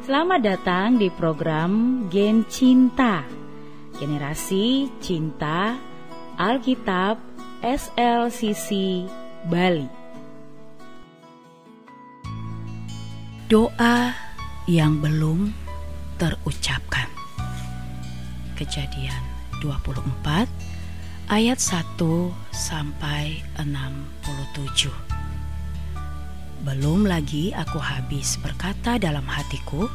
Selamat datang di program Gen Cinta. Generasi Cinta Alkitab SLCC Bali. Doa yang belum terucapkan. Kejadian 24 ayat 1 sampai 67 Belum lagi aku habis berkata dalam hatiku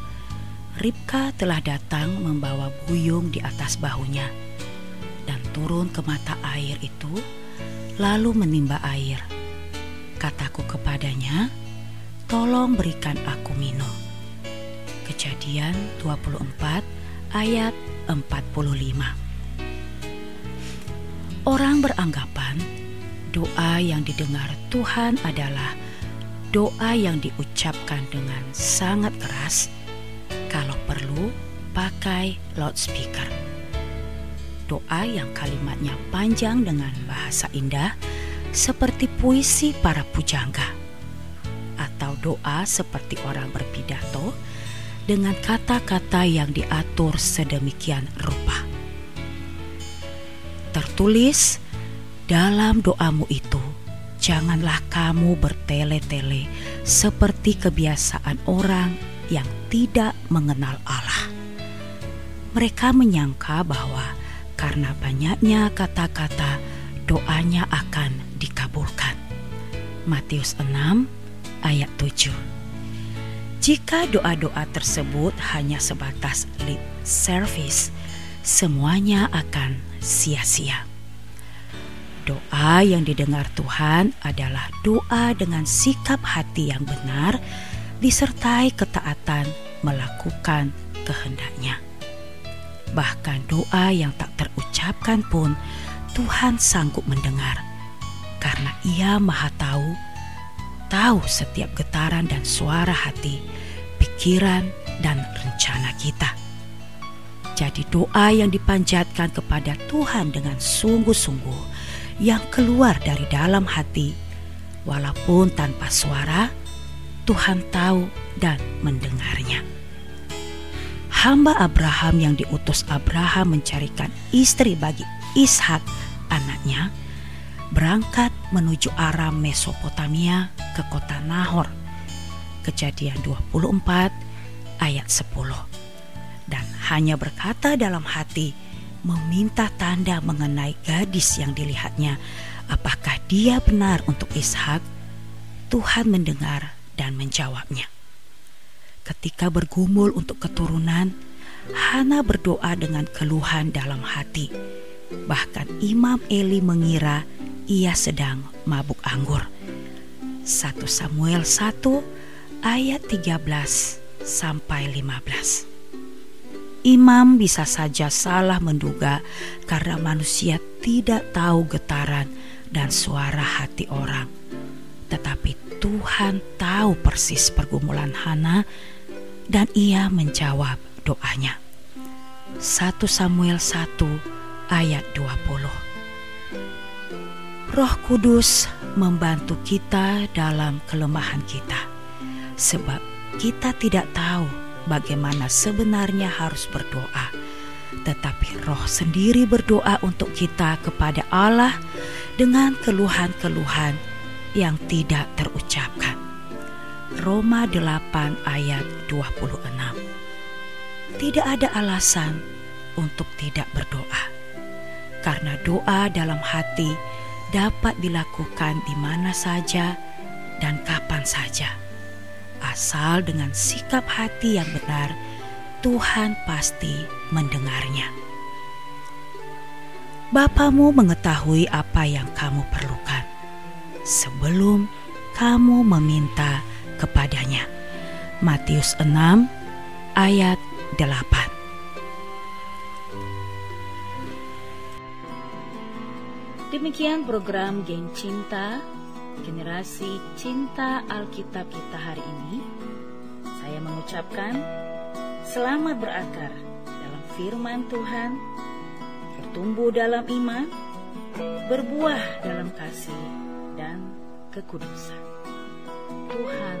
Ribka telah datang membawa buyung di atas bahunya dan turun ke mata air itu lalu menimba air. Kataku kepadanya, tolong berikan aku minum. Kejadian 24 ayat 45 Orang beranggapan doa yang didengar Tuhan adalah doa yang diucapkan dengan sangat keras kalau perlu pakai loudspeaker. Doa yang kalimatnya panjang dengan bahasa indah seperti puisi para pujangga atau doa seperti orang berpidato dengan kata-kata yang diatur sedemikian rupa. Tertulis dalam doamu itu, janganlah kamu bertele-tele seperti kebiasaan orang yang tidak mengenal Allah. Mereka menyangka bahwa karena banyaknya kata-kata, doanya akan dikabulkan. Matius 6 ayat 7 Jika doa-doa tersebut hanya sebatas lip service, semuanya akan sia-sia. Doa yang didengar Tuhan adalah doa dengan sikap hati yang benar, disertai ketaatan melakukan kehendaknya. Bahkan doa yang tak terucapkan pun Tuhan sanggup mendengar, karena Ia Maha Tahu, tahu setiap getaran dan suara hati, pikiran, dan rencana kita. Jadi, doa yang dipanjatkan kepada Tuhan dengan sungguh-sungguh yang keluar dari dalam hati, walaupun tanpa suara, Tuhan tahu dan mendengarnya. Hamba Abraham yang diutus Abraham mencarikan istri bagi Ishak anaknya berangkat menuju arah Mesopotamia ke kota Nahor. Kejadian 24 ayat 10. Dan hanya berkata dalam hati meminta tanda mengenai gadis yang dilihatnya apakah dia benar untuk Ishak. Tuhan mendengar dan menjawabnya. Ketika bergumul untuk keturunan, Hana berdoa dengan keluhan dalam hati. Bahkan Imam Eli mengira ia sedang mabuk anggur. 1 Samuel 1 ayat 13 sampai 15. Imam bisa saja salah menduga karena manusia tidak tahu getaran dan suara hati orang. Tetapi Tuhan tahu persis pergumulan Hana dan ia menjawab doanya. 1 Samuel 1 ayat 20 Roh Kudus membantu kita dalam kelemahan kita sebab kita tidak tahu bagaimana sebenarnya harus berdoa. Tetapi roh sendiri berdoa untuk kita kepada Allah dengan keluhan-keluhan yang tidak terucapkan. Roma 8 ayat 26 Tidak ada alasan untuk tidak berdoa. Karena doa dalam hati dapat dilakukan di mana saja dan kapan saja Asal dengan sikap hati yang benar, Tuhan pasti mendengarnya. Bapamu mengetahui apa yang kamu perlukan sebelum kamu meminta kepadanya. Matius 6 ayat 8 Demikian program Geng Cinta generasi cinta Alkitab kita hari ini, saya mengucapkan selamat berakar dalam firman Tuhan, bertumbuh dalam iman, berbuah dalam kasih, dan kekudusan. Tuhan